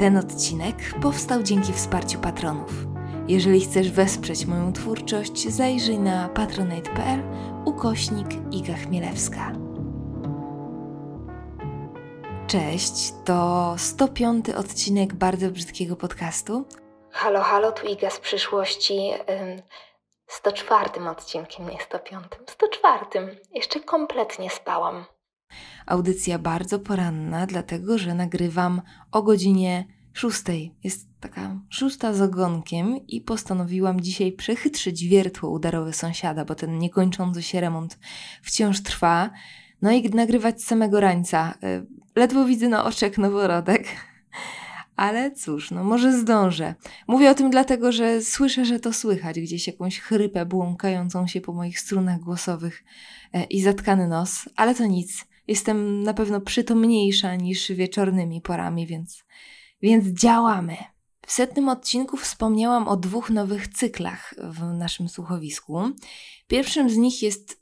Ten odcinek powstał dzięki wsparciu patronów. Jeżeli chcesz wesprzeć moją twórczość, zajrzyj na patronite.pl ukośnik Iga Chmielewska. Cześć, to 105 odcinek bardzo brzydkiego podcastu. Halo, halo, tu Iga z przyszłości. 104 odcinkiem, nie 105. 104. Jeszcze kompletnie spałam. Audycja bardzo poranna, dlatego że nagrywam o godzinie 6. Jest taka szósta z ogonkiem i postanowiłam dzisiaj przechytrzyć wiertło udarowe sąsiada, bo ten niekończący się remont wciąż trwa. No i nagrywać samego rańca. Y, ledwo widzę na oczek noworodek. Ale cóż, no może zdążę. Mówię o tym dlatego, że słyszę, że to słychać gdzieś jakąś chrypę błąkającą się po moich strunach głosowych e, i zatkany nos, ale to nic. Jestem na pewno przytomniejsza niż wieczornymi porami, więc, więc działamy. W setnym odcinku wspomniałam o dwóch nowych cyklach w naszym słuchowisku. Pierwszym z nich jest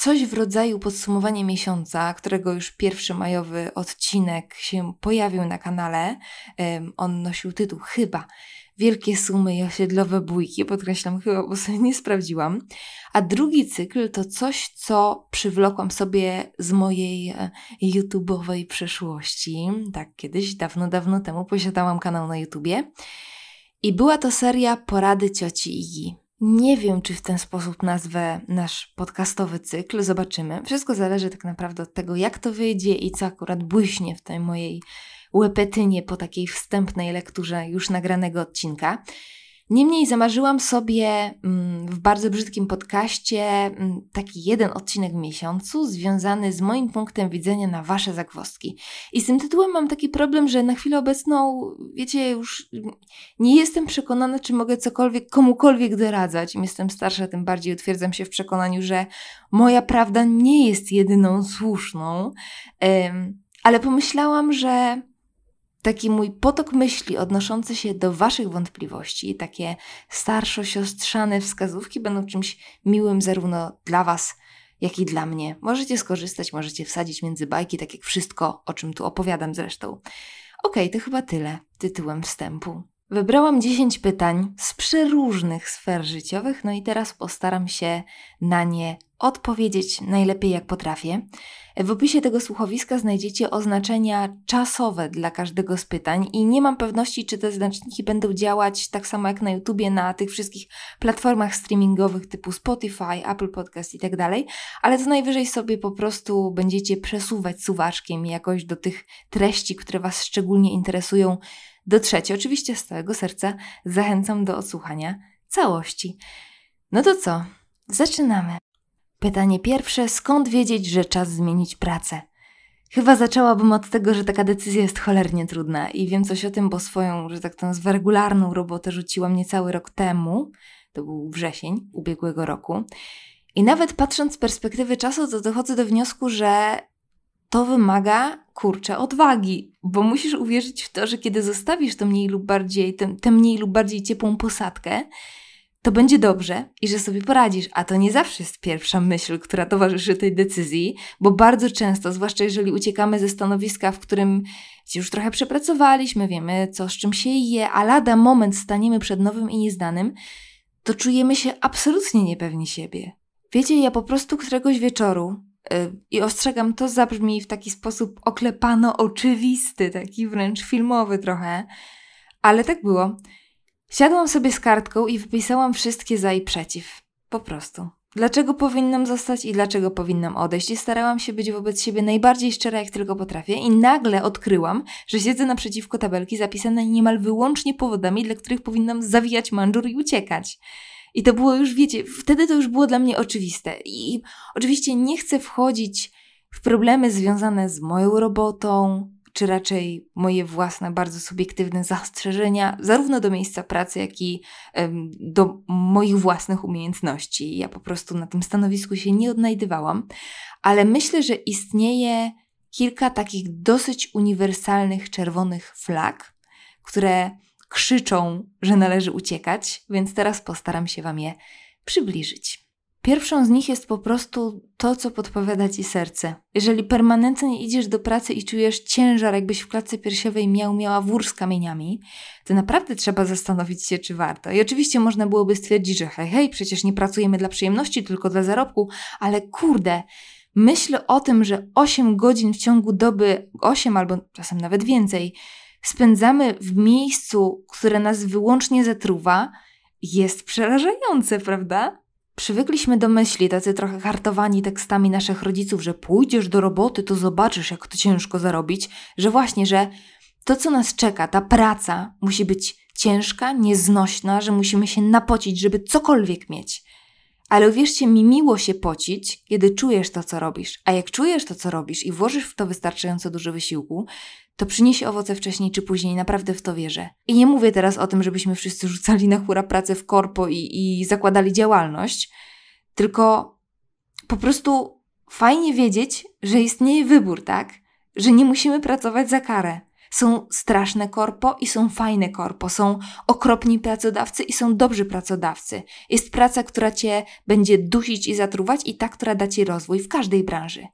coś w rodzaju podsumowania miesiąca, którego już pierwszy majowy odcinek się pojawił na kanale. On nosił tytuł chyba wielkie sumy i osiedlowe bójki, podkreślam chyba, bo sobie nie sprawdziłam. A drugi cykl to coś, co przywlokłam sobie z mojej e, YouTube'owej przeszłości. Tak, kiedyś, dawno, dawno temu posiadałam kanał na YouTubie. I była to seria Porady Cioci Igi. Nie wiem, czy w ten sposób nazwę nasz podcastowy cykl, zobaczymy. Wszystko zależy tak naprawdę od tego, jak to wyjdzie i co akurat błyśnie w tej mojej łepetynie po takiej wstępnej lekturze już nagranego odcinka. Niemniej zamarzyłam sobie mm, w bardzo brzydkim podcaście mm, taki jeden odcinek w miesiącu związany z moim punktem widzenia na wasze zagwozdki. I z tym tytułem mam taki problem, że na chwilę obecną, wiecie, już nie jestem przekonana, czy mogę cokolwiek komukolwiek doradzać. Im jestem starsza, tym bardziej utwierdzam się w przekonaniu, że moja prawda nie jest jedyną słuszną. Ale pomyślałam, że taki mój potok myśli odnoszący się do Waszych wątpliwości, takie starszo-siostrzane wskazówki będą czymś miłym zarówno dla Was, jak i dla mnie. Możecie skorzystać, możecie wsadzić między bajki, tak jak wszystko, o czym tu opowiadam zresztą. Okej, okay, to chyba tyle tytułem wstępu. Wybrałam 10 pytań z przeróżnych sfer życiowych, no i teraz postaram się na nie odpowiedzieć najlepiej jak potrafię. W opisie tego słuchowiska znajdziecie oznaczenia czasowe dla każdego z pytań i nie mam pewności, czy te znaczniki będą działać tak samo jak na YouTubie, na tych wszystkich platformach streamingowych typu Spotify, Apple Podcast i tak dalej, ale to najwyżej sobie po prostu będziecie przesuwać suwaczkiem jakoś do tych treści, które Was szczególnie interesują, dotrzecie. Oczywiście z całego serca zachęcam do odsłuchania całości. No to co? Zaczynamy. Pytanie pierwsze: skąd wiedzieć, że czas zmienić pracę? Chyba zaczęłabym od tego, że taka decyzja jest cholernie trudna i wiem coś o tym, bo swoją, że tak to nazwę, regularną robotę rzuciłam niecały rok temu. To był wrzesień ubiegłego roku. I nawet patrząc z perspektywy czasu, to dochodzę do wniosku, że to wymaga, kurczę, odwagi, bo musisz uwierzyć w to, że kiedy zostawisz to mniej lub bardziej, tę mniej lub bardziej ciepłą posadkę, to będzie dobrze i że sobie poradzisz. A to nie zawsze jest pierwsza myśl, która towarzyszy tej decyzji, bo bardzo często, zwłaszcza jeżeli uciekamy ze stanowiska, w którym już trochę przepracowaliśmy, wiemy co z czym się je, a lada moment staniemy przed nowym i nieznanym, to czujemy się absolutnie niepewni siebie. Wiecie, ja po prostu któregoś wieczoru i ostrzegam, to zabrzmi w taki sposób oklepano oczywisty, taki wręcz filmowy trochę, ale tak było. Siadłam sobie z kartką i wypisałam wszystkie za i przeciw. Po prostu. Dlaczego powinnam zostać i dlaczego powinnam odejść? I starałam się być wobec siebie najbardziej szczera, jak tylko potrafię, i nagle odkryłam, że siedzę naprzeciwko tabelki zapisanej niemal wyłącznie powodami, dla których powinnam zawijać mandżur i uciekać. I to było już, wiecie, wtedy to już było dla mnie oczywiste. I oczywiście nie chcę wchodzić w problemy związane z moją robotą, czy raczej moje własne, bardzo subiektywne zastrzeżenia, zarówno do miejsca pracy, jak i do moich własnych umiejętności. Ja po prostu na tym stanowisku się nie odnajdywałam, ale myślę, że istnieje kilka takich dosyć uniwersalnych czerwonych flag, które krzyczą, że należy uciekać, więc teraz postaram się Wam je przybliżyć. Pierwszą z nich jest po prostu to, co podpowiada ci serce. Jeżeli permanentnie idziesz do pracy i czujesz ciężar, jakbyś w klatce piersiowej miał, miała wór z kamieniami, to naprawdę trzeba zastanowić się, czy warto. I oczywiście można byłoby stwierdzić, że hej, hej, przecież nie pracujemy dla przyjemności, tylko dla zarobku, ale kurde, myśl o tym, że 8 godzin w ciągu doby, 8 albo czasem nawet więcej, spędzamy w miejscu, które nas wyłącznie zatruwa, jest przerażające, prawda? Przywykliśmy do myśli, tacy trochę hartowani tekstami naszych rodziców, że pójdziesz do roboty, to zobaczysz, jak to ciężko zarobić, że właśnie, że to, co nas czeka, ta praca musi być ciężka, nieznośna, że musimy się napocić, żeby cokolwiek mieć. Ale uwierzcie mi, miło się pocić, kiedy czujesz to, co robisz. A jak czujesz to, co robisz i włożysz w to wystarczająco dużo wysiłku, to przyniesie owoce wcześniej czy później, naprawdę w to wierzę. I nie mówię teraz o tym, żebyśmy wszyscy rzucali na hura pracę w korpo i, i zakładali działalność, tylko po prostu fajnie wiedzieć, że istnieje wybór, tak? Że nie musimy pracować za karę. Są straszne korpo i są fajne korpo, są okropni pracodawcy i są dobrzy pracodawcy. Jest praca, która cię będzie dusić i zatruwać, i ta, która da ci rozwój w każdej branży.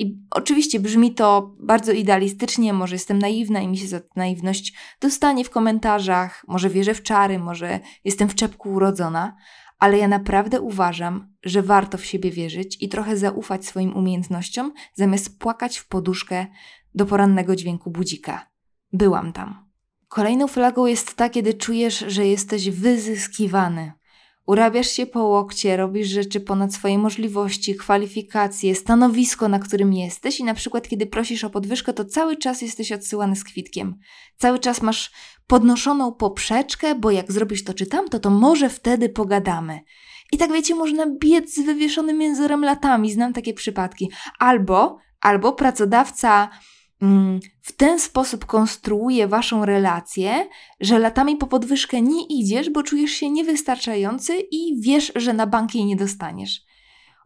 I oczywiście brzmi to bardzo idealistycznie, może jestem naiwna i mi się za tę naiwność dostanie w komentarzach, może wierzę w czary, może jestem w czepku urodzona, ale ja naprawdę uważam, że warto w siebie wierzyć i trochę zaufać swoim umiejętnościom, zamiast płakać w poduszkę do porannego dźwięku budzika. Byłam tam. Kolejną flagą jest ta, kiedy czujesz, że jesteś wyzyskiwany, Urabiasz się po łokcie, robisz rzeczy ponad swoje możliwości, kwalifikacje, stanowisko, na którym jesteś i na przykład kiedy prosisz o podwyżkę, to cały czas jesteś odsyłany z kwitkiem. Cały czas masz podnoszoną poprzeczkę, bo jak zrobisz to czy tamto, to może wtedy pogadamy. I tak wiecie, można biec z wywieszonym jęzorem latami, znam takie przypadki. Albo, albo pracodawca w ten sposób konstruuje waszą relację, że latami po podwyżkę nie idziesz, bo czujesz się niewystarczający i wiesz, że na bank jej nie dostaniesz.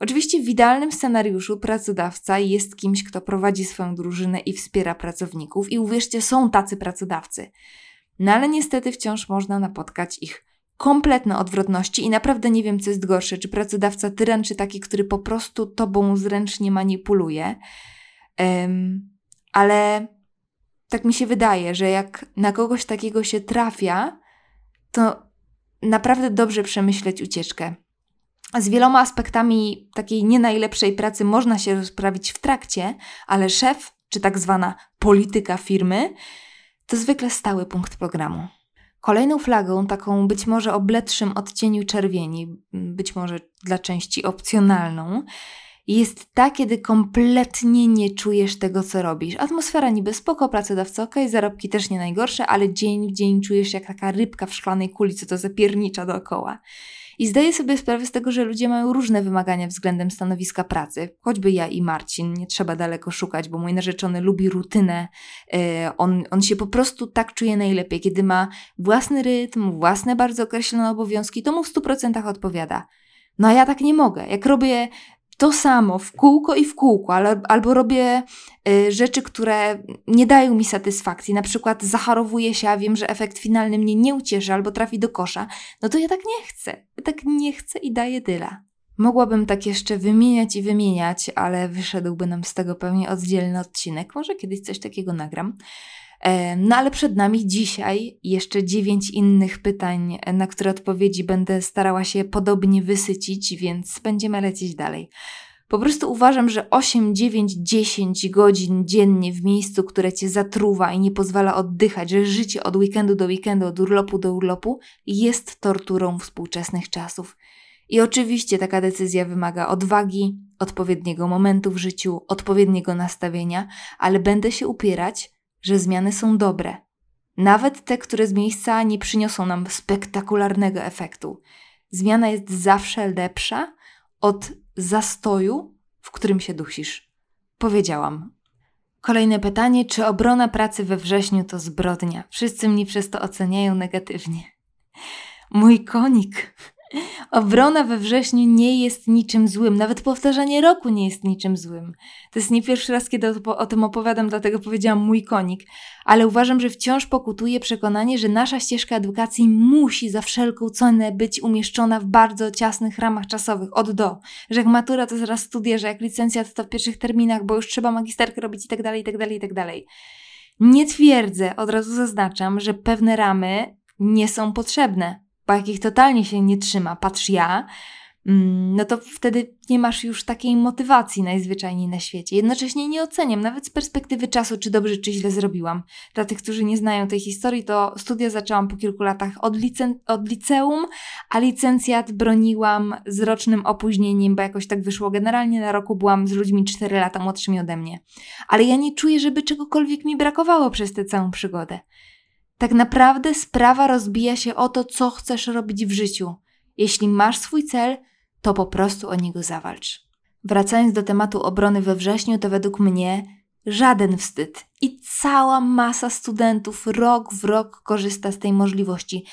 Oczywiście w idealnym scenariuszu pracodawca jest kimś, kto prowadzi swoją drużynę i wspiera pracowników, i uwierzcie, są tacy pracodawcy. No ale niestety wciąż można napotkać ich kompletne odwrotności i naprawdę nie wiem, co jest gorsze, czy pracodawca tyran, czy taki, który po prostu tobą zręcznie manipuluje. Um, ale tak mi się wydaje, że jak na kogoś takiego się trafia, to naprawdę dobrze przemyśleć ucieczkę. Z wieloma aspektami takiej nie najlepszej pracy można się rozprawić w trakcie, ale szef, czy tak zwana polityka firmy, to zwykle stały punkt programu. Kolejną flagą, taką być może o bledszym odcieniu czerwieni, być może dla części opcjonalną, jest ta, kiedy kompletnie nie czujesz tego, co robisz. Atmosfera niby spoko, pracodawca ok, zarobki też nie najgorsze, ale dzień w dzień czujesz jak taka rybka w szklanej kuli, co to zapiernicza dookoła. I zdaję sobie sprawę z tego, że ludzie mają różne wymagania względem stanowiska pracy. Choćby ja i Marcin, nie trzeba daleko szukać, bo mój narzeczony lubi rutynę. E, on, on się po prostu tak czuje najlepiej, kiedy ma własny rytm, własne bardzo określone obowiązki, to mu w 100% odpowiada. No a ja tak nie mogę. Jak robię to samo w kółko i w kółko, ale, albo robię y, rzeczy, które nie dają mi satysfakcji, na przykład zacharowuję się, a wiem, że efekt finalny mnie nie ucieszy albo trafi do kosza, no to ja tak nie chcę. Ja tak nie chcę i daję dyla. Mogłabym tak jeszcze wymieniać i wymieniać, ale wyszedłby nam z tego pewnie oddzielny odcinek. Może kiedyś coś takiego nagram. No ale przed nami dzisiaj jeszcze dziewięć innych pytań, na które odpowiedzi będę starała się podobnie wysycić, więc będziemy lecieć dalej. Po prostu uważam, że 8, 9, 10 godzin dziennie w miejscu, które cię zatruwa i nie pozwala oddychać, że życie od weekendu do weekendu, od urlopu do urlopu jest torturą współczesnych czasów. I oczywiście taka decyzja wymaga odwagi, odpowiedniego momentu w życiu, odpowiedniego nastawienia, ale będę się upierać, że zmiany są dobre. Nawet te, które z miejsca nie przyniosą nam spektakularnego efektu. Zmiana jest zawsze lepsza od zastoju, w którym się dusisz. Powiedziałam. Kolejne pytanie: czy obrona pracy we wrześniu to zbrodnia? Wszyscy mnie przez to oceniają negatywnie. Mój konik. Obrona we wrześniu nie jest niczym złym, nawet powtarzanie roku nie jest niczym złym. To jest nie pierwszy raz, kiedy o, tym opowiadam, dlatego powiedziałam mój konik, ale uważam, że wciąż pokutuje przekonanie, że nasza ścieżka edukacji musi za wszelką cenę być umieszczona w bardzo ciasnych ramach czasowych, od do. Że jak matura to zaraz studia, że jak licencjat to w pierwszych terminach, bo już trzeba magisterkę robić i tak dalej, i tak dalej, i tak dalej. Nie twierdzę, od razu zaznaczam, że pewne ramy nie są potrzebne bo jak ich totalnie się nie trzyma, patrz ja, mm, no to wtedy nie masz już takiej motywacji najzwyczajniej na świecie. Jednocześnie nie oceniam, nawet z perspektywy czasu, czy dobrze, czy źle zrobiłam. Dla tych, którzy nie znają tej historii, to studia zaczęłam po kilku latach od, od liceum, a licencjat broniłam z rocznym opóźnieniem, bo jakoś tak wyszło. Generalnie na roku byłam z ludźmi 4 lata młodszymi ode mnie. Ale ja nie czuję, żeby czegokolwiek mi brakowało przez tę całą przygodę. Tak naprawdę sprawa rozbija się o to, co chcesz robić w życiu. Jeśli masz swój cel, to po prostu o niego zawalcz. Wracając do tematu obrony we wrześniu, to według mnie żaden wstyd i cała masa studentów rok w rok korzysta z tej możliwości.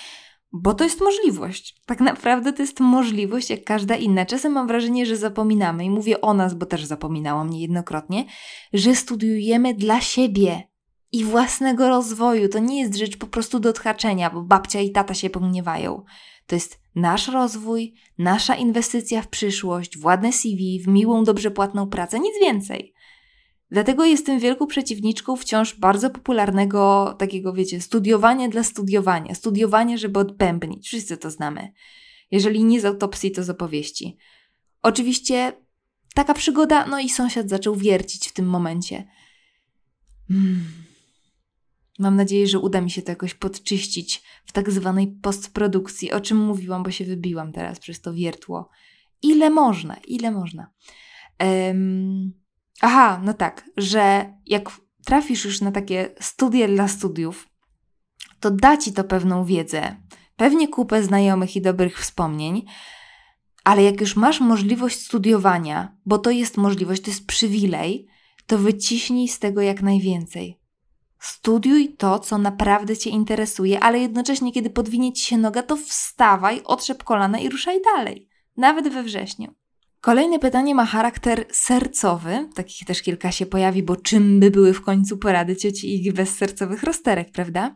Bo to jest możliwość. Tak naprawdę to jest możliwość jak każda inna. Czasem mam wrażenie, że zapominamy, i mówię o nas, bo też zapominałam niejednokrotnie, że studiujemy dla siebie, i własnego rozwoju. To nie jest rzecz po prostu do odhaczenia, bo babcia i tata się pogniewają. To jest nasz rozwój, nasza inwestycja w przyszłość, w ładne CV, w miłą, dobrze płatną pracę, nic więcej. Dlatego jestem wielką przeciwniczką wciąż bardzo popularnego takiego, wiecie, studiowania dla studiowania. Studiowanie, żeby odpębnić. Wszyscy to znamy. Jeżeli nie z autopsji, to z opowieści. Oczywiście taka przygoda, no i sąsiad zaczął wiercić w tym momencie. Hmm. Mam nadzieję, że uda mi się to jakoś podczyścić w tak zwanej postprodukcji, o czym mówiłam, bo się wybiłam teraz przez to wiertło. Ile można, ile można. Um, aha, no tak, że jak trafisz już na takie studie dla studiów, to da ci to pewną wiedzę, pewnie kupę znajomych i dobrych wspomnień, ale jak już masz możliwość studiowania, bo to jest możliwość, to jest przywilej, to wyciśnij z tego jak najwięcej. Studiuj to, co naprawdę Cię interesuje, ale jednocześnie, kiedy podwinie Ci się noga, to wstawaj, otrzep kolana i ruszaj dalej, nawet we wrześniu. Kolejne pytanie ma charakter sercowy, takich też kilka się pojawi, bo czym by były w końcu porady cioci ich bezsercowych rozterek, prawda?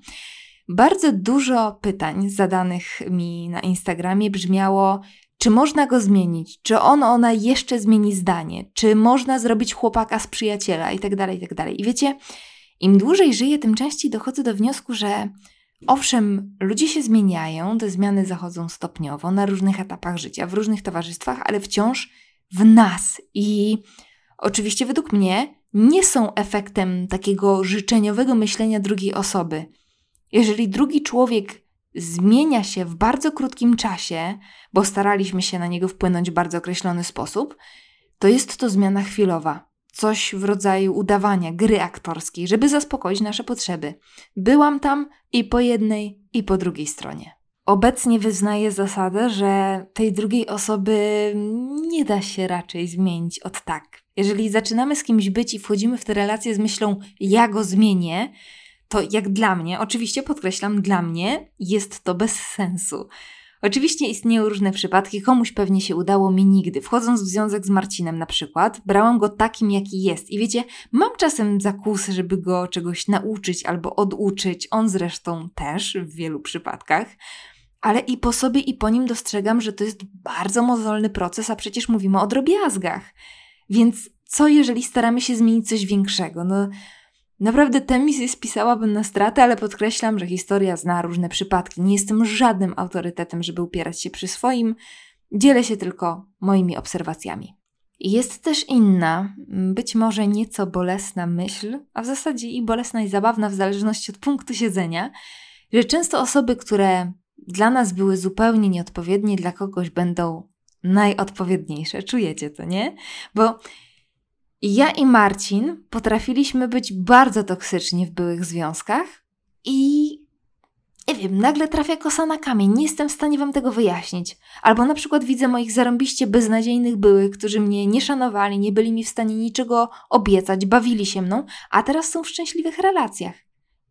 Bardzo dużo pytań zadanych mi na Instagramie brzmiało, czy można go zmienić, czy on, ona jeszcze zmieni zdanie, czy można zrobić chłopaka z przyjaciela i tak dalej, i tak. I wiecie, im dłużej żyję, tym częściej dochodzę do wniosku, że owszem, ludzie się zmieniają, te zmiany zachodzą stopniowo na różnych etapach życia, w różnych towarzystwach, ale wciąż w nas. I oczywiście według mnie nie są efektem takiego życzeniowego myślenia drugiej osoby. Jeżeli drugi człowiek zmienia się w bardzo krótkim czasie, bo staraliśmy się na niego wpłynąć w bardzo określony sposób, to jest to zmiana chwilowa coś w rodzaju udawania, gry aktorskiej, żeby zaspokoić nasze potrzeby. Byłam tam i po jednej, i po drugiej stronie. Obecnie wyznaję zasadę, że tej drugiej osoby nie da się raczej zmienić od tak. Jeżeli zaczynamy z kimś być i wchodzimy w te relacje z myślą, ja go zmienię, to jak dla mnie, oczywiście podkreślam, dla mnie jest to bez sensu. Oczywiście istnieją różne przypadki, komuś pewnie się udało, mi nigdy. Wchodząc w związek z Marcinem na przykład, brałam go takim, jaki jest. I wiecie, mam czasem zakusy, żeby go czegoś nauczyć albo oduczyć, on zresztą też w wielu przypadkach. Ale i po sobie, i po nim dostrzegam, że to jest bardzo mozolny proces, a przecież mówimy o drobiazgach. Więc co jeżeli staramy się zmienić coś większego? No, Naprawdę tę misję spisałabym na stratę, ale podkreślam, że historia zna różne przypadki. Nie jestem żadnym autorytetem, żeby upierać się przy swoim. Dzielę się tylko moimi obserwacjami. Jest też inna, być może nieco bolesna myśl, a w zasadzie i bolesna i zabawna w zależności od punktu siedzenia, że często osoby, które dla nas były zupełnie nieodpowiednie, dla kogoś będą najodpowiedniejsze. Czujecie to, nie? Bo ja i Marcin potrafiliśmy być bardzo toksyczni w byłych związkach i nie wiem, nagle trafia kosa na kamień, nie jestem w stanie wam tego wyjaśnić. Albo na przykład widzę moich zarąbiście beznadziejnych byłych, którzy mnie nie szanowali, nie byli mi w stanie niczego obiecać, bawili się mną, a teraz są w szczęśliwych relacjach.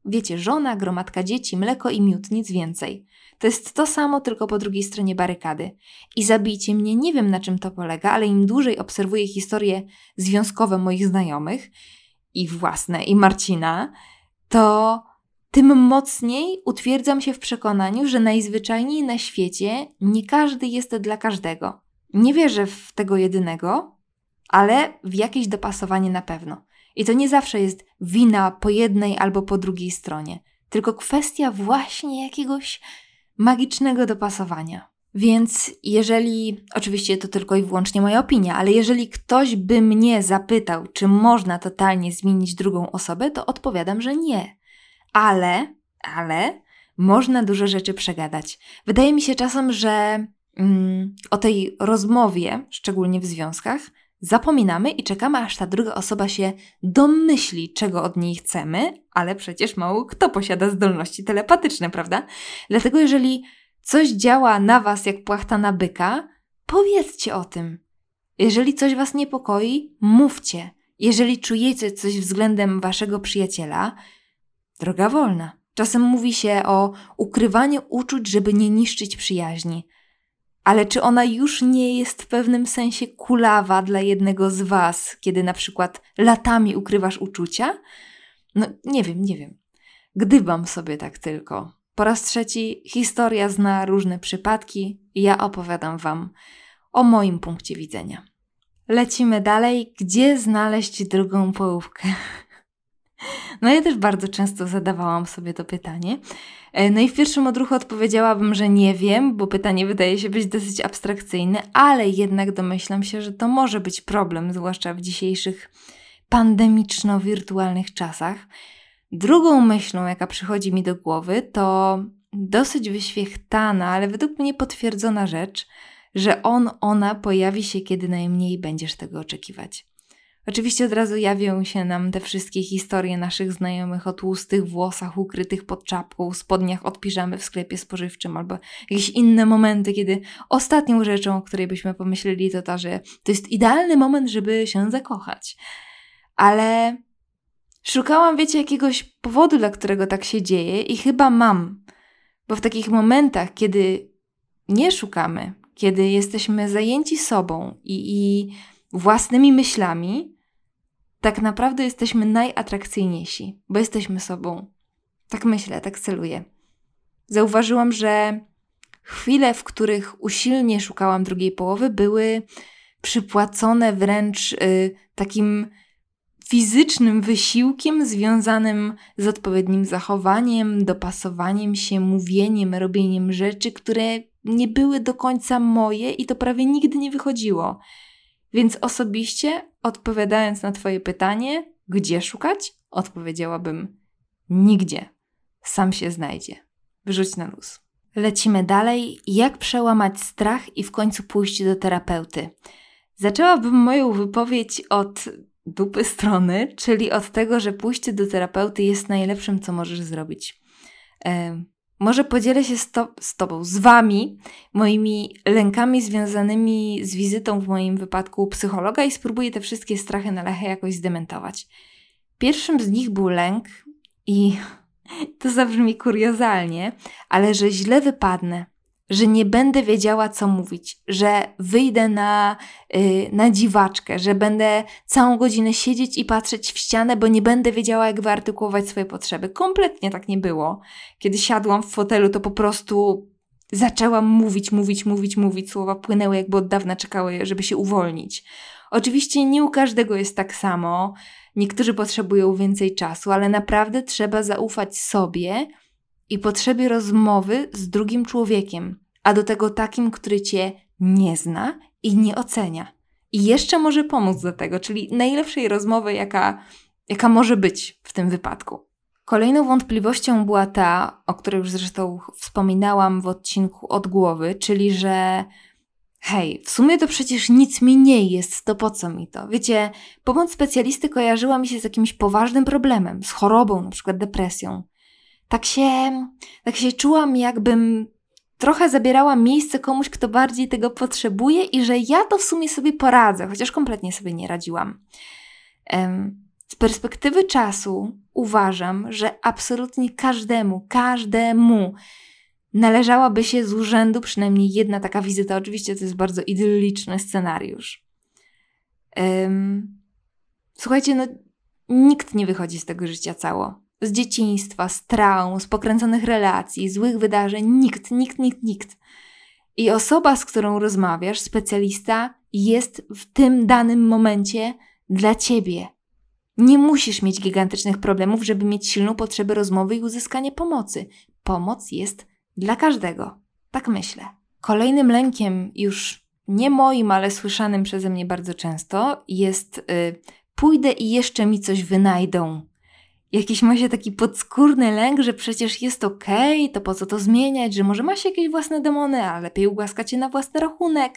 Wiecie, żona, gromadka dzieci, mleko i miód, nic więcej. To jest to samo, tylko po drugiej stronie barykady. I zabijcie mnie, nie wiem na czym to polega, ale im dłużej obserwuję historie związkowe moich znajomych i własne, i Marcina, to tym mocniej utwierdzam się w przekonaniu, że najzwyczajniej na świecie nie każdy jest dla każdego. Nie wierzę w tego jedynego, ale w jakieś dopasowanie na pewno. I to nie zawsze jest wina po jednej albo po drugiej stronie, tylko kwestia właśnie jakiegoś magicznego dopasowania. Więc jeżeli, oczywiście to tylko i wyłącznie moja opinia, ale jeżeli ktoś by mnie zapytał, czy można totalnie zmienić drugą osobę, to odpowiadam, że nie. Ale, ale można dużo rzeczy przegadać. Wydaje mi się czasem, że mm, o tej rozmowie, szczególnie w związkach, zapominamy i czekamy, aż ta druga osoba się domyśli, czego od niej chcemy, ale przecież mało kto posiada zdolności telepatyczne, prawda? Dlatego, jeżeli coś działa na was jak płachta na byka, powiedzcie o tym. Jeżeli coś was niepokoi, mówcie. Jeżeli czujecie coś względem waszego przyjaciela, droga wolna. Czasem mówi się o ukrywaniu uczuć, żeby nie niszczyć przyjaźni. Ale czy ona już nie jest w pewnym sensie kulawa dla jednego z was, kiedy na przykład latami ukrywasz uczucia? No nie wiem, nie wiem. Gdybam sobie tak tylko. Po raz trzeci historia zna różne przypadki i ja opowiadam wam o moim punkcie widzenia. Lecimy dalej. Gdzie znaleźć drugą połówkę? No ja też bardzo często zadawałam sobie to pytanie. E, no i w pierwszym odruchu odpowiedziałabym, że nie wiem, bo pytanie wydaje się być dosyć abstrakcyjne, ale jednak domyślam się, że to może być problem, zwłaszcza w dzisiejszych pandemiczno-wirtualnych czasach. Drugą myślą, jaka przychodzi mi do głowy, to dosyć wyświechtana, ale według mnie potwierdzona rzecz, że on, ona pojawi się, kiedy najmniej będziesz tego oczekiwać. Oczywiście od razu jawią się nam te wszystkie historie naszych znajomych o tłustych włosach ukrytych pod czapką, spodniach od piżamy w sklepie spożywczym albo jakieś inne momenty, kiedy ostatnią rzeczą, o której byśmy pomyśleli, to ta, że to jest idealny moment, żeby się zakochać. Ale szukałam, wiecie, jakiegoś powodu, dla którego tak się dzieje i chyba mam. Bo w takich momentach, kiedy nie szukamy, kiedy jesteśmy zajęci sobą i, i własnymi myślami, tak naprawdę jesteśmy najatrakcyjniejsi, bo jesteśmy sobą. Tak myślę, tak celuję. Zauważyłam, że chwile, w których usilnie szukałam drugiej połowy, były przypłacone wręcz y, takim fizycznym wysiłkiem związanym z odpowiednim zachowaniem, dopasowaniem się, mówieniem, robieniem rzeczy, które nie były do końca moje i to prawie nigdy nie wychodziło. Więc osobiście, odpowiadając na Twoje pytanie, gdzie szukać, odpowiedziałabym nigdzie. Sam się znajdzie. Wyrzuć na luz. Lecimy dalej. Jak przełamać strach i w końcu pójść do terapeuty? Zaczęłabym moją wypowiedź od dupy strony, czyli od tego, że pójście do terapeuty jest najlepszym, co możesz zrobić. Może podzielę się z, to, z Tobą, z Wami, moimi lękami związanymi z wizytą w moim wypadku psychologa i spróbuję te wszystkie strachy na lechę jakoś zdementować. Pierwszym z nich był lęk i to zabrzmi kuriozalnie, ale że źle wypadnę, że nie będę wiedziała, co mówić, że wyjdę na, yy, na dziwaczkę, że będę całą godzinę siedzieć i patrzeć w ścianę, bo nie będę wiedziała, jak wyartykułować swoje potrzeby. Kompletnie tak nie było. Kiedy siadłam w fotelu, to po prostu zaczęłam mówić, mówić, mówić, mówić. Słowa płynęły, jakby od dawna czekały, żeby się uwolnić. Oczywiście nie u każdego jest tak samo. Niektórzy potrzebują więcej czasu, ale naprawdę trzeba zaufać sobie i potrzebie rozmowy z drugim człowiekiem, a do tego takim, który cię nie zna i nie ocenia. I jeszcze może pomóc do tego, czyli najlepszej rozmowy, jaka, jaka może być w tym wypadku. Kolejną wątpliwością była ta, o której już zresztą wspominałam w odcinku od głowy, czyli że hej, w sumie to przecież nic mi nie jest, to po co mi to? Wiecie, pomoc specjalisty kojarzyła mi się z jakimś poważnym problemem, z chorobą, na przykład depresją tak się, tak się czułam, jakbym trochę zabierała miejsce komuś, kto bardziej tego potrzebuje i że ja to w sumie sobie poradzę, chociaż kompletnie sobie nie radziłam. Z perspektywy czasu uważam, że absolutnie każdemu, każdemu należałaby się z urzędu przynajmniej jedna taka wizyta. Oczywiście to jest bardzo idylliczny scenariusz. Słuchajcie, no nikt nie wychodzi z tego życia cało. Z dzieciństwa, z traum, z pokręconych relacji, złych wydarzeń. Nikt, nikt, nikt, nikt. I osoba, z którą rozmawiasz, specjalista, jest w tym danym momencie dla ciebie. Nie musisz mieć gigantycznych problemów, żeby mieć silną potrzebę rozmowy i uzyskanie pomocy. Pomoc jest dla każdego. Tak myślę. Kolejnym lękiem, już nie moim, ale słyszanym przeze mnie bardzo często, jest y, pójdę i jeszcze mi coś wynajdą. Jakiś ma się taki podskórny lęk, że przecież jest okej, okay, to po co to zmieniać, że może ma się jakieś własne demony, a lepiej ugłaskać je na własny rachunek.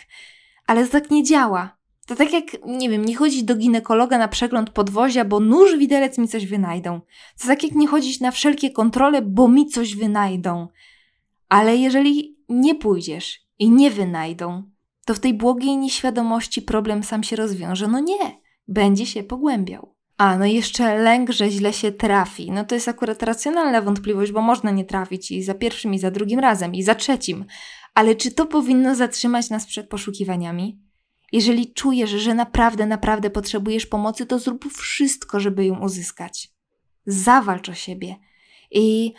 Ale tak nie działa. To tak jak, nie wiem, nie chodzić do ginekologa na przegląd podwozia, bo nóż widelec mi coś wynajdą. To tak jak nie chodzić na wszelkie kontrole, bo mi coś wynajdą. Ale jeżeli nie pójdziesz i nie wynajdą, to w tej błogiej nieświadomości problem sam się rozwiąże. No nie, będzie się pogłębiał. A, no i jeszcze lęk, że źle się trafi. No to jest akurat racjonalna wątpliwość, bo można nie trafić i za pierwszym, i za drugim razem, i za trzecim. Ale czy to powinno zatrzymać nas przed poszukiwaniami? Jeżeli czujesz, że naprawdę, naprawdę potrzebujesz pomocy, to zrób wszystko, żeby ją uzyskać. Zawalcz o siebie. I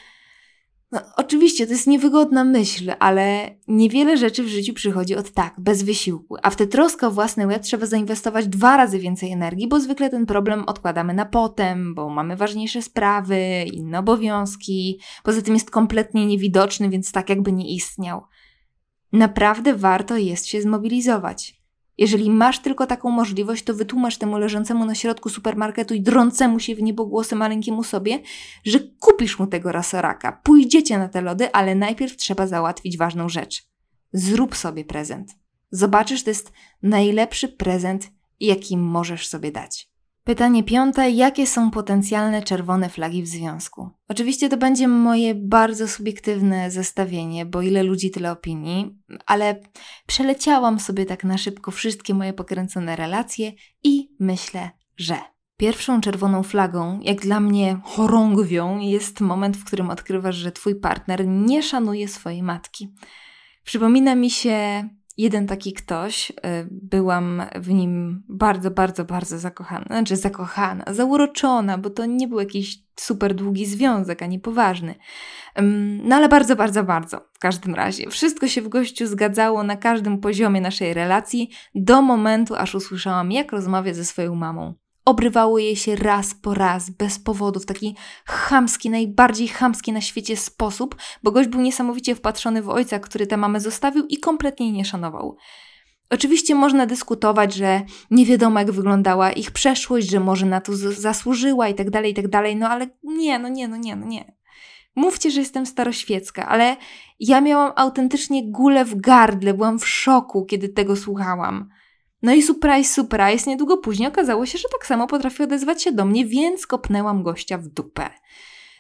no, oczywiście to jest niewygodna myśl, ale niewiele rzeczy w życiu przychodzi od tak, bez wysiłku. A w tę troskę o własny łeb trzeba zainwestować dwa razy więcej energii, bo zwykle ten problem odkładamy na potem, bo mamy ważniejsze sprawy, inne obowiązki. Poza tym jest kompletnie niewidoczny, więc tak jakby nie istniał. Naprawdę warto jest się zmobilizować. Jeżeli masz tylko taką możliwość, to wytłumacz temu leżącemu na środku supermarketu i drącemu się w niebo głosem maleńkiemu sobie, że kupisz mu tego rasoraka. Pójdziecie na te lody, ale najpierw trzeba załatwić ważną rzecz. Zrób sobie prezent. Zobaczysz, to jest najlepszy prezent, jaki możesz sobie dać. Pytanie piąte: jakie są potencjalne czerwone flagi w związku? Oczywiście to będzie moje bardzo subiektywne zestawienie, bo ile ludzi, tyle opinii, ale przeleciałam sobie tak na szybko wszystkie moje pokręcone relacje i myślę, że pierwszą czerwoną flagą, jak dla mnie chorągwią, jest moment, w którym odkrywasz, że twój partner nie szanuje swojej matki. Przypomina mi się jeden taki ktoś, y, byłam w nim bardzo, bardzo, bardzo zakochana. Znaczy zakochana, zauroczona, bo to nie był jakiś super długi związek, ani poważny. No ale bardzo, bardzo, bardzo. W każdym razie. Wszystko się w gościu zgadzało na każdym poziomie naszej relacji, do momentu, aż usłyszałam, jak rozmawia ze swoją mamą obrywało jej się raz po raz, bez powodu, w taki chamski, najbardziej chamski na świecie sposób, bo gość był niesamowicie wpatrzony w ojca, który tę mamę zostawił i kompletnie jej nie szanował. Oczywiście można dyskutować, że nie wiadomo jak wyglądała ich przeszłość, że może na to zasłużyła i tak dalej, i tak dalej, no ale nie, no nie, no nie, no nie. Mówcie, że jestem staroświecka, ale ja miałam autentycznie gulę w gardle, byłam w szoku, kiedy tego słuchałam. No i surprise, surprise, niedługo później okazało się, że tak samo potrafi odezwać się do mnie, więc kopnęłam gościa w dupę.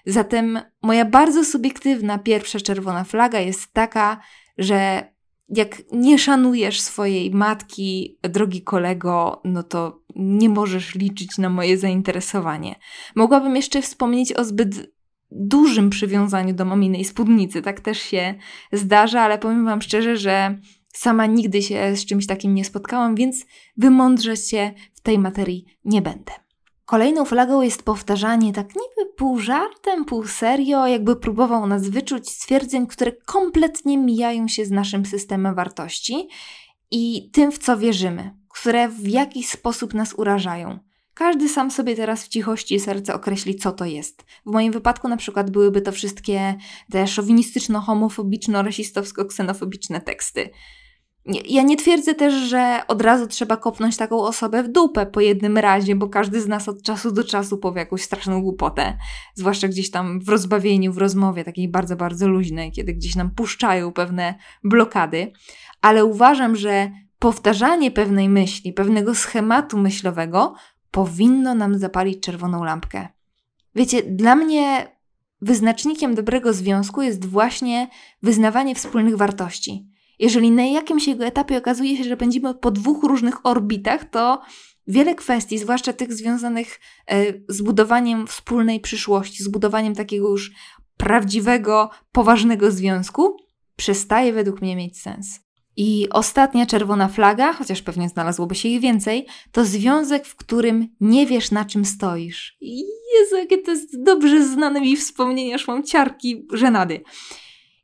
Zatem moja bardzo subiektywna pierwsza czerwona flaga jest taka, że jak nie szanujesz swojej matki, drogi kolego, no to nie możesz liczyć na moje zainteresowanie. Mogłabym jeszcze wspomnieć o zbyt dużym przywiązaniu do maminej spódnicy. Tak też się zdarza, ale powiem Wam szczerze, że Sama nigdy się z czymś takim nie spotkałam, więc wymądrzeć się w tej materii nie będę. Kolejną flagą jest powtarzanie tak niby pół żartem, pół serio, jakby próbował nas wyczuć stwierdzeń, które kompletnie mijają się z naszym systemem wartości i tym, w co wierzymy, które w jakiś sposób nas urażają. Każdy sam sobie teraz w cichości serce określi, co to jest. W moim wypadku na przykład byłyby to wszystkie te szowinistyczno-homofobiczno-rasistowsko-ksenofobiczne teksty. Ja nie twierdzę też, że od razu trzeba kopnąć taką osobę w dupę po jednym razie, bo każdy z nas od czasu do czasu powie jakąś straszną głupotę. Zwłaszcza gdzieś tam w rozbawieniu, w rozmowie takiej bardzo, bardzo luźnej, kiedy gdzieś nam puszczają pewne blokady. Ale uważam, że powtarzanie pewnej myśli, pewnego schematu myślowego powinno nam zapalić czerwoną lampkę. Wiecie, dla mnie wyznacznikiem dobrego związku jest właśnie wyznawanie wspólnych wartości. Jeżeli na jakimś jego etapie okazuje się, że będziemy po dwóch różnych orbitach, to wiele kwestii, zwłaszcza tych związanych e, z budowaniem wspólnej przyszłości, z budowaniem takiego już prawdziwego, poważnego związku, przestaje według mnie mieć sens. I ostatnia czerwona flaga, chociaż pewnie znalazłoby się ich więcej, to związek, w którym nie wiesz na czym stoisz. Jezu, jakie to jest dobrze znane mi wspomnienia, aż mam ciarki żenady.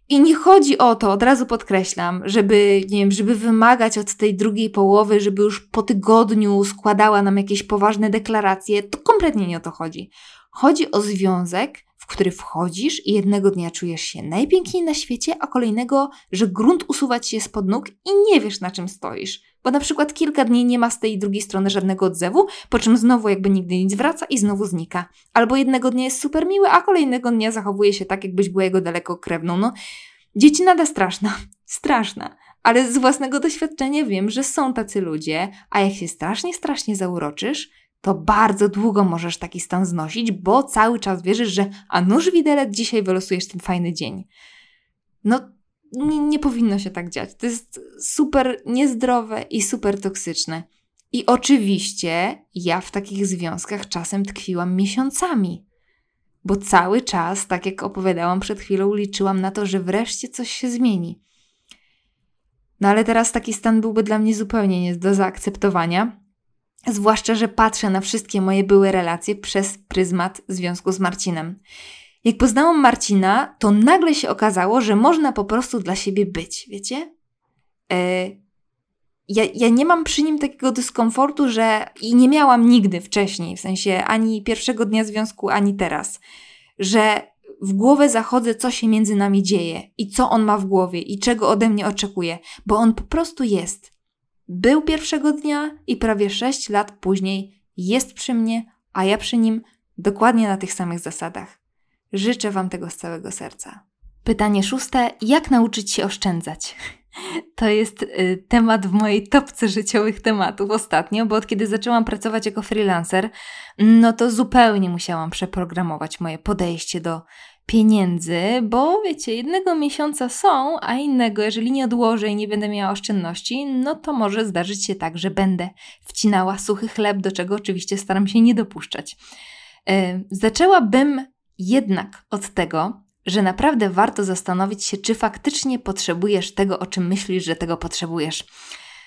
I nie chodzi o to, od razu podkreślam, żeby, nie wiem, żeby wymagać od tej drugiej połowy, żeby już po tygodniu składała nam jakieś poważne deklaracje. To kompletnie nie o to chodzi. Chodzi o związek, w który wchodzisz i jednego dnia czujesz się najpiękniej na świecie, a kolejnego, że grunt usuwa ci się spod nóg i nie wiesz na czym stoisz. Bo na przykład kilka dni nie ma z tej drugiej strony żadnego odzewu, po czym znowu jakby nigdy nic wraca i znowu znika. Albo jednego dnia jest super miły, a kolejnego dnia zachowuje się tak, jakbyś była jego daleko krewną. No, dzieci nada straszna. Straszna. Ale z własnego doświadczenia wiem, że są tacy ludzie, a jak się strasznie, strasznie zauroczysz, to bardzo długo możesz taki stan znosić, bo cały czas wierzysz, że a nuż widelec, dzisiaj wylosujesz ten fajny dzień. No, nie, nie powinno się tak dziać. To jest super niezdrowe i super toksyczne. I oczywiście ja w takich związkach czasem tkwiłam miesiącami, bo cały czas, tak jak opowiadałam przed chwilą, liczyłam na to, że wreszcie coś się zmieni. No ale teraz taki stan byłby dla mnie zupełnie nie do zaakceptowania, Zwłaszcza, że patrzę na wszystkie moje były relacje przez pryzmat związku z Marcinem. Jak poznałam Marcina, to nagle się okazało, że można po prostu dla siebie być, wiecie? E, ja, ja nie mam przy nim takiego dyskomfortu, że i nie miałam nigdy wcześniej, w sensie ani pierwszego dnia związku, ani teraz, że w głowę zachodzę, co się między nami dzieje i co on ma w głowie i czego ode mnie oczekuje, bo on po prostu jest. Był pierwszego dnia i prawie 6 lat później jest przy mnie, a ja przy nim dokładnie na tych samych zasadach. Życzę Wam tego z całego serca. Pytanie szóste: jak nauczyć się oszczędzać? To jest y, temat w mojej topce życiowych tematów ostatnio, bo od kiedy zaczęłam pracować jako freelancer, no to zupełnie musiałam przeprogramować moje podejście do pieniędzy, bo wiecie, jednego miesiąca są, a innego, jeżeli nie odłożę i nie będę miała oszczędności, no to może zdarzyć się tak, że będę wcinała suchy chleb, do czego oczywiście staram się nie dopuszczać. Yy, zaczęłabym jednak od tego, że naprawdę warto zastanowić się, czy faktycznie potrzebujesz tego, o czym myślisz, że tego potrzebujesz.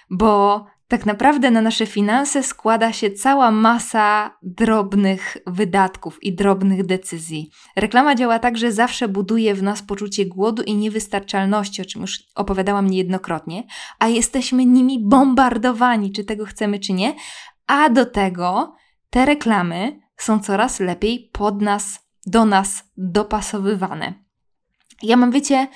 Bo tak naprawdę na nasze finanse składa się cała masa drobnych wydatków i drobnych decyzji. Reklama działa tak, że zawsze buduje w nas poczucie głodu i niewystarczalności, o czym już opowiadałam niejednokrotnie, a jesteśmy nimi bombardowani, czy tego chcemy, czy nie. A do tego te reklamy są coraz lepiej pod nas, do nas dopasowywane. Ja mam, wiecie,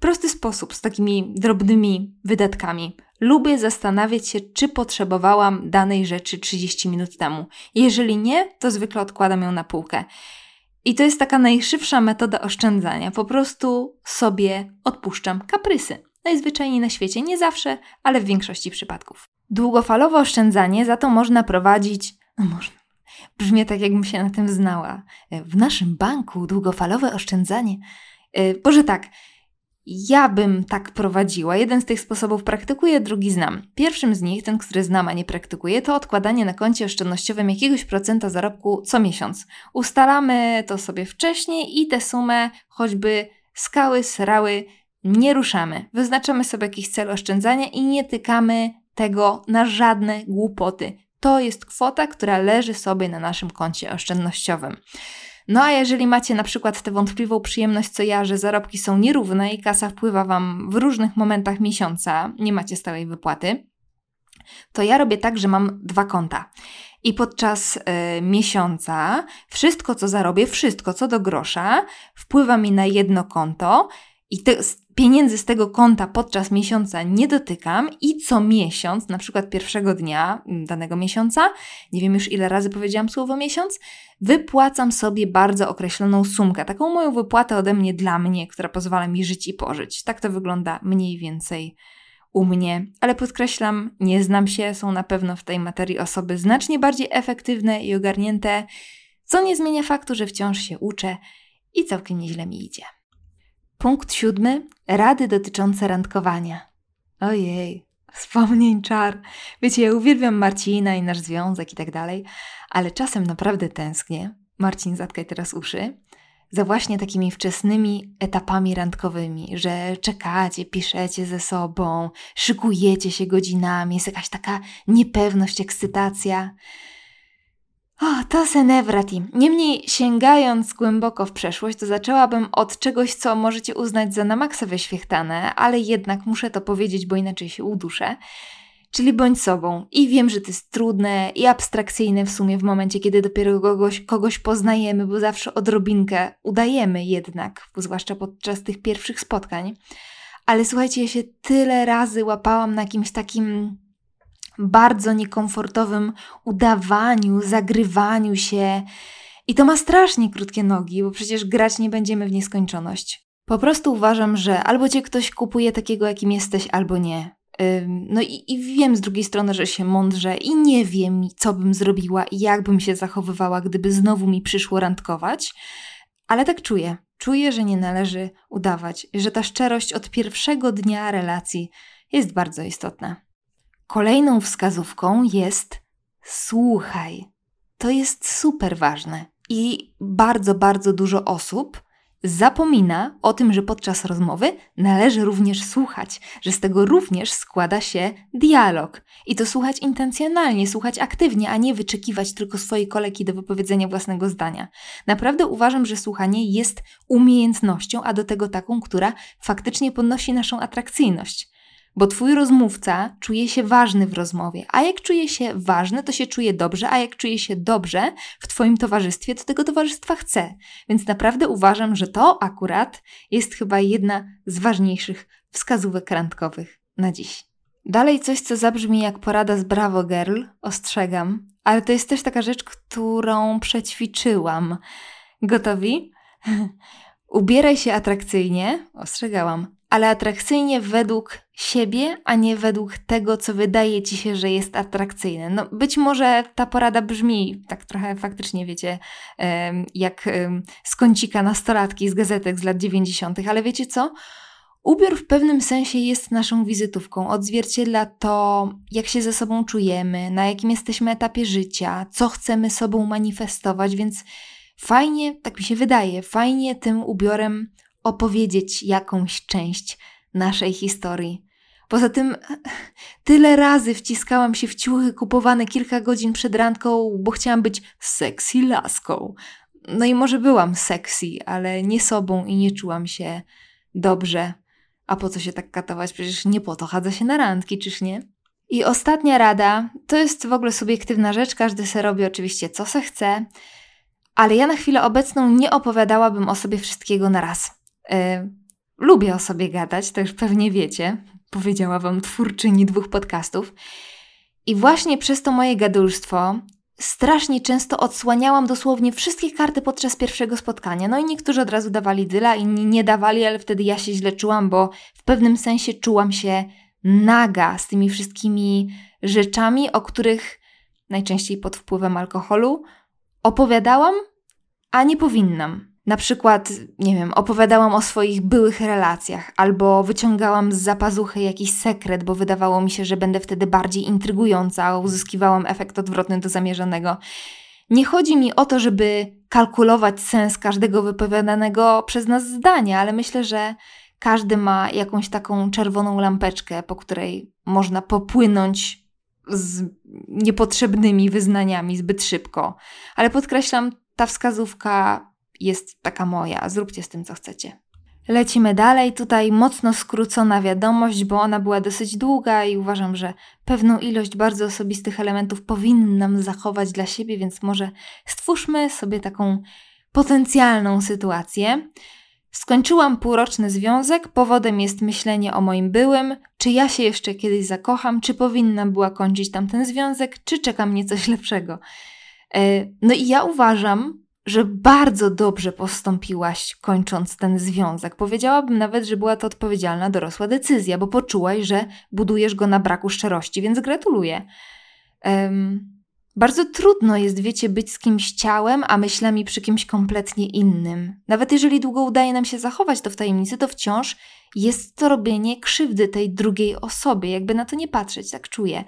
prosty sposób z takimi drobnymi wydatkami. Lubię zastanawiać się, czy potrzebowałam danej rzeczy 30 minut temu. Jeżeli nie, to zwykle odkładam ją na półkę. I to jest taka najszybsza metoda oszczędzania. Po prostu sobie odpuszczam kaprysy. Najzwyczajniej na świecie, nie zawsze, ale w większości przypadków. Długofalowe oszczędzanie za to można prowadzić. No można. Brzmi tak, jakbym się na tym znała. W naszym banku długofalowe oszczędzanie. E, Boże tak, ja bym tak prowadziła. Jeden z tych sposobów praktykuję, drugi znam. Pierwszym z nich, ten, który znam, a nie praktykuję, to odkładanie na koncie oszczędnościowym jakiegoś procenta zarobku co miesiąc. Ustalamy to sobie wcześniej i tę sumę, choćby skały, srały, nie ruszamy. Wyznaczamy sobie jakiś cel oszczędzania i nie tykamy tego na żadne głupoty. To jest kwota, która leży sobie na naszym koncie oszczędnościowym. No a jeżeli macie na przykład tę wątpliwą przyjemność co ja, że zarobki są nierówne i kasa wpływa Wam w różnych momentach miesiąca, nie macie stałej wypłaty, to ja robię tak, że mam dwa konta. I podczas y, miesiąca wszystko, co zarobię, wszystko, co do grosza, wpływa mi na jedno konto i te, pieniędzy z tego konta podczas miesiąca nie dotykam i co miesiąc, na przykład pierwszego dnia danego miesiąca, nie wiem już ile razy powiedziałam słowo miesiąc, wypłacam sobie bardzo określoną sumkę, taką moją wypłatę ode mnie dla mnie, która pozwala mi żyć i pożyć. Tak to wygląda mniej więcej u mnie, ale podkreślam, nie znam się, są na pewno w tej materii osoby znacznie bardziej efektywne i ogarnięte, co nie zmienia faktu, że wciąż się uczę i całkiem nieźle mi idzie. Punkt siódmy. Rady dotyczące randkowania. Ojej, Wspomnień czar. Wiecie, ja uwielbiam Marcina i nasz związek i tak dalej, ale czasem naprawdę tęsknię. Marcin, zatkaj teraz uszy za właśnie takimi wczesnymi etapami randkowymi, że czekacie, piszecie ze sobą, szykujecie się godzinami, jest jakaś taka niepewność, ekscytacja. O, to Senevrati. Niemniej, sięgając głęboko w przeszłość, to zaczęłabym od czegoś, co możecie uznać za na maksa wyświechtane, ale jednak muszę to powiedzieć, bo inaczej się uduszę. Czyli bądź sobą. I wiem, że to jest trudne i abstrakcyjne w sumie w momencie, kiedy dopiero kogoś, kogoś poznajemy, bo zawsze odrobinkę udajemy jednak, zwłaszcza podczas tych pierwszych spotkań. Ale słuchajcie, ja się tyle razy łapałam na jakimś takim bardzo niekomfortowym udawaniu, zagrywaniu się. I to ma strasznie krótkie nogi, bo przecież grać nie będziemy w nieskończoność. Po prostu uważam, że albo cię ktoś kupuje takiego, jakim jesteś, albo nie. No i, i, wiem z drugiej strony, że się mądrze i nie wiem, co bym zrobiła i jak bym się zachowywała, gdyby znowu mi przyszło randkować, ale tak czuję. Czuję, że nie należy udawać, że ta szczerość od pierwszego dnia relacji jest bardzo istotna. Kolejną wskazówką jest słuchaj. To jest super ważne i bardzo, bardzo dużo osób zapomina o tym, że podczas rozmowy należy również słuchać, że z tego również składa się dialog. I to słuchać intencjonalnie, słuchać aktywnie, a nie wyczekiwać tylko swojej kolegi do wypowiedzenia własnego zdania. Naprawdę uważam, że słuchanie jest umiejętnością, a do tego taką, która faktycznie podnosi naszą atrakcyjność bo twój rozmówca czuje się ważny w rozmowie, a jak czuje się ważny, to się czuje dobrze, a jak czuje się dobrze w twoim towarzystwie, to tego towarzystwa chce. Więc naprawdę uważam, że to akurat jest chyba jedna z ważniejszych wskazówek randkowych na dziś. Dalej coś, co zabrzmi jak porada z Bravo Girl, ostrzegam, ale to jest też taka rzecz, którą przećwiczyłam. Gotowi? Ubieraj się atrakcyjnie, ostrzegałam, ale atrakcyjnie według siebie, a nie według tego, co wydaje ci się, że jest atrakcyjne. No, być może ta porada brzmi tak trochę faktycznie, wiecie, jak z kącika nastolatki z gazetek z lat 90., ale wiecie co? Ubiór w pewnym sensie jest naszą wizytówką, odzwierciedla to, jak się ze sobą czujemy, na jakim jesteśmy etapie życia, co chcemy sobą manifestować, więc fajnie, tak mi się wydaje, fajnie tym ubiorem opowiedzieć jakąś część naszej historii. Poza tym tyle razy wciskałam się w ciuchy kupowane kilka godzin przed randką, bo chciałam być sexy laską. No i może byłam sexy, ale nie sobą i nie czułam się dobrze. A po co się tak katować? Przecież nie po to chadza się na randki, czyż nie? I ostatnia rada, to jest w ogóle subiektywna rzecz, każdy se robi oczywiście co se chce, ale ja na chwilę obecną nie opowiadałabym o sobie wszystkiego na raz. Yy, lubię o sobie gadać, to już pewnie wiecie, powiedziała wam twórczyni dwóch podcastów. I właśnie przez to moje gadulstwo strasznie często odsłaniałam dosłownie wszystkie karty podczas pierwszego spotkania. No i niektórzy od razu dawali dyla, inni nie dawali, ale wtedy ja się źle czułam, bo w pewnym sensie czułam się naga z tymi wszystkimi rzeczami, o których najczęściej pod wpływem alkoholu opowiadałam, a nie powinnam. Na przykład, nie wiem, opowiadałam o swoich byłych relacjach, albo wyciągałam z zapazuchy jakiś sekret, bo wydawało mi się, że będę wtedy bardziej intrygująca, a uzyskiwałam efekt odwrotny do zamierzonego. Nie chodzi mi o to, żeby kalkulować sens każdego wypowiadanego przez nas zdania, ale myślę, że każdy ma jakąś taką czerwoną lampeczkę, po której można popłynąć z niepotrzebnymi wyznaniami zbyt szybko. Ale podkreślam, ta wskazówka jest taka moja, zróbcie z tym co chcecie. Lecimy dalej. Tutaj mocno skrócona wiadomość, bo ona była dosyć długa i uważam, że pewną ilość bardzo osobistych elementów powinnam zachować dla siebie, więc może stwórzmy sobie taką potencjalną sytuację. Skończyłam półroczny związek, powodem jest myślenie o moim byłym, czy ja się jeszcze kiedyś zakocham, czy powinnam była kończyć tamten związek, czy czeka mnie coś lepszego. E, no i ja uważam, że bardzo dobrze postąpiłaś, kończąc ten związek. Powiedziałabym nawet, że była to odpowiedzialna, dorosła decyzja, bo poczułaś, że budujesz go na braku szczerości, więc gratuluję. Um, Bardzo trudno jest, wiecie, być z kimś ciałem, a myślami przy kimś kompletnie innym. Nawet jeżeli długo udaje nam się zachować to w tajemnicy, to wciąż jest to robienie krzywdy tej drugiej osobie, jakby na to nie patrzeć, tak czuję.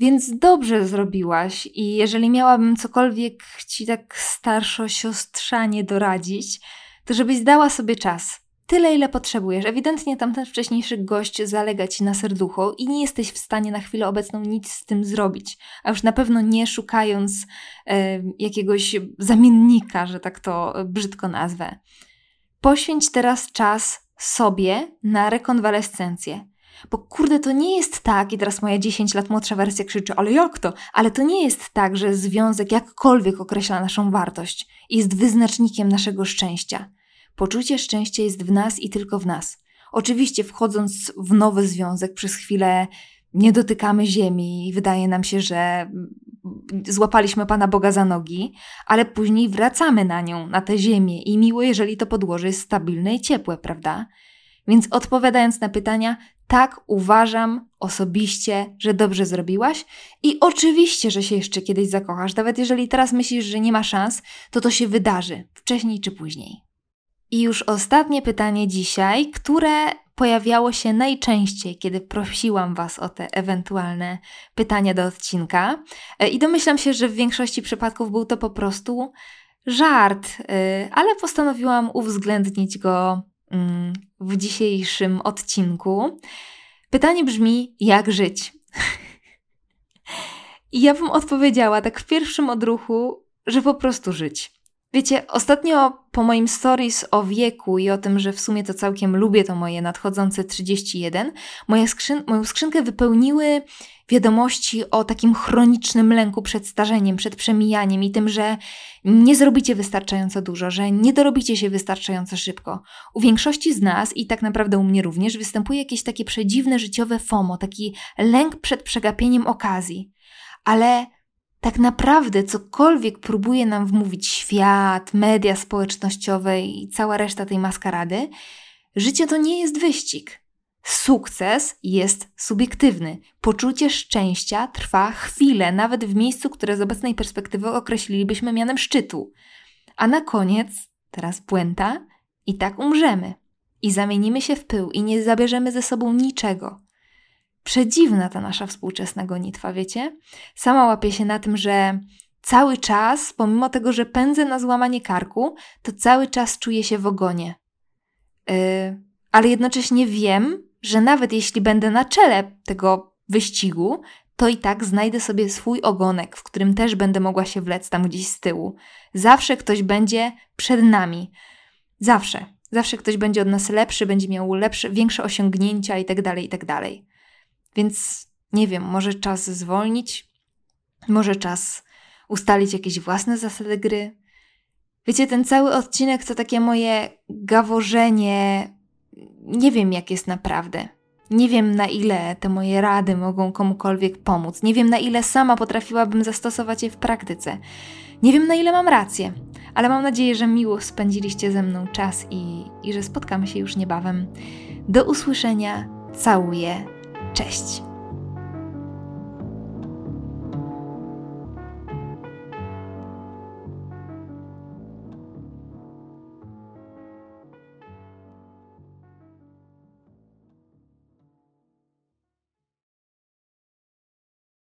Więc dobrze zrobiłaś i jeżeli miałabym cokolwiek ci tak starszo siostrzanie doradzić, to żebyś zdała sobie czas. Tyle, ile potrzebujesz. Ewidentnie tamten wcześniejszy gość zalega ci na serducho i nie jesteś w stanie na chwilę obecną nic z tym zrobić. A już na pewno nie szukając e, jakiegoś zamiennika, że tak to brzydko nazwę. Poświęć teraz czas sobie na rekonwalescencję. Bo kurde, to nie jest tak, i teraz moja 10 lat młodsza wersja krzyczy, ale jak to? Ale to nie jest tak, że związek jakkolwiek określa naszą wartość i jest wyznacznikiem naszego szczęścia. Poczucie szczęścia jest w nas i tylko w nas. Oczywiście, wchodząc w nowy związek, przez chwilę nie dotykamy ziemi i wydaje nam się, że złapaliśmy Pana Boga za nogi, ale później wracamy na nią, na tę ziemię i miło, jeżeli to podłoże jest stabilne i ciepłe, prawda? Więc odpowiadając na pytania, tak uważam osobiście, że dobrze zrobiłaś i oczywiście, że się jeszcze kiedyś zakochasz. Nawet jeżeli teraz myślisz, że nie ma szans, to to się wydarzy wcześniej czy później. I już ostatnie pytanie dzisiaj, które pojawiało się najczęściej, kiedy prosiłam Was o te ewentualne pytania do odcinka. E, I domyślam się, że w większości przypadków był to po prostu żart, e, ale postanowiłam uwzględnić go w dzisiejszym odcinku. Pytanie brzmi: jak żyć? I ja bym odpowiedziała tak w pierwszym odruchu, że po prostu żyć. Wiecie, ostatnio po moim stories o wieku i o tym, że w sumie to całkiem lubię to moje nadchodzące 31, moja skrzyn moją skrzynkę wypełniły wiadomości o takim chronicznym lęku przed starzeniem, przed przemijaniem i tym, że nie zrobicie wystarczająco dużo, że nie dorobicie się wystarczająco szybko. U większości z nas i tak naprawdę u mnie również występuje jakieś takie przedziwne życiowe FOMO, taki lęk przed przegapieniem okazji. Ale tak naprawdę cokolwiek próbuje nam wmówić świat, media społecznościowe i cała reszta tej maskarady, życie to nie jest wyścig. Sukces jest subiektywny. Poczucie szczęścia trwa chwilę, nawet w miejscu, które z obecnej perspektywy określilibyśmy mianem szczytu. A na koniec, teraz puenta, i tak umrzemy. I zamienimy się w pył i nie zabierzemy ze sobą niczego. Przedziwna ta nasza współczesna gonitwa, wiecie? Sama łapię się na tym, że cały czas, pomimo tego, że pędzę na złamanie karku, to cały czas czuję się w ogonie. Yy, ale jednocześnie wiem, że nawet jeśli będę na czele tego wyścigu, to i tak znajdę sobie swój ogonek, w którym też będę mogła się wlec tam gdzieś z tyłu. Zawsze ktoś będzie przed nami. Zawsze. Zawsze ktoś będzie od nas lepszy, będzie miał lepsze, większe osiągnięcia itd., tak itd. Tak więc nie wiem, może czas zwolnić, może czas ustalić jakieś własne zasady gry. Wiecie, ten cały odcinek to takie moje gaworzenie. Nie wiem, jak jest naprawdę. Nie wiem, na ile te moje rady mogą komukolwiek pomóc. Nie wiem, na ile sama potrafiłabym zastosować je w praktyce. Nie wiem, na ile mam rację, ale mam nadzieję, że miło spędziliście ze mną czas i, i że spotkamy się już niebawem. Do usłyszenia. Całuję. Cześć!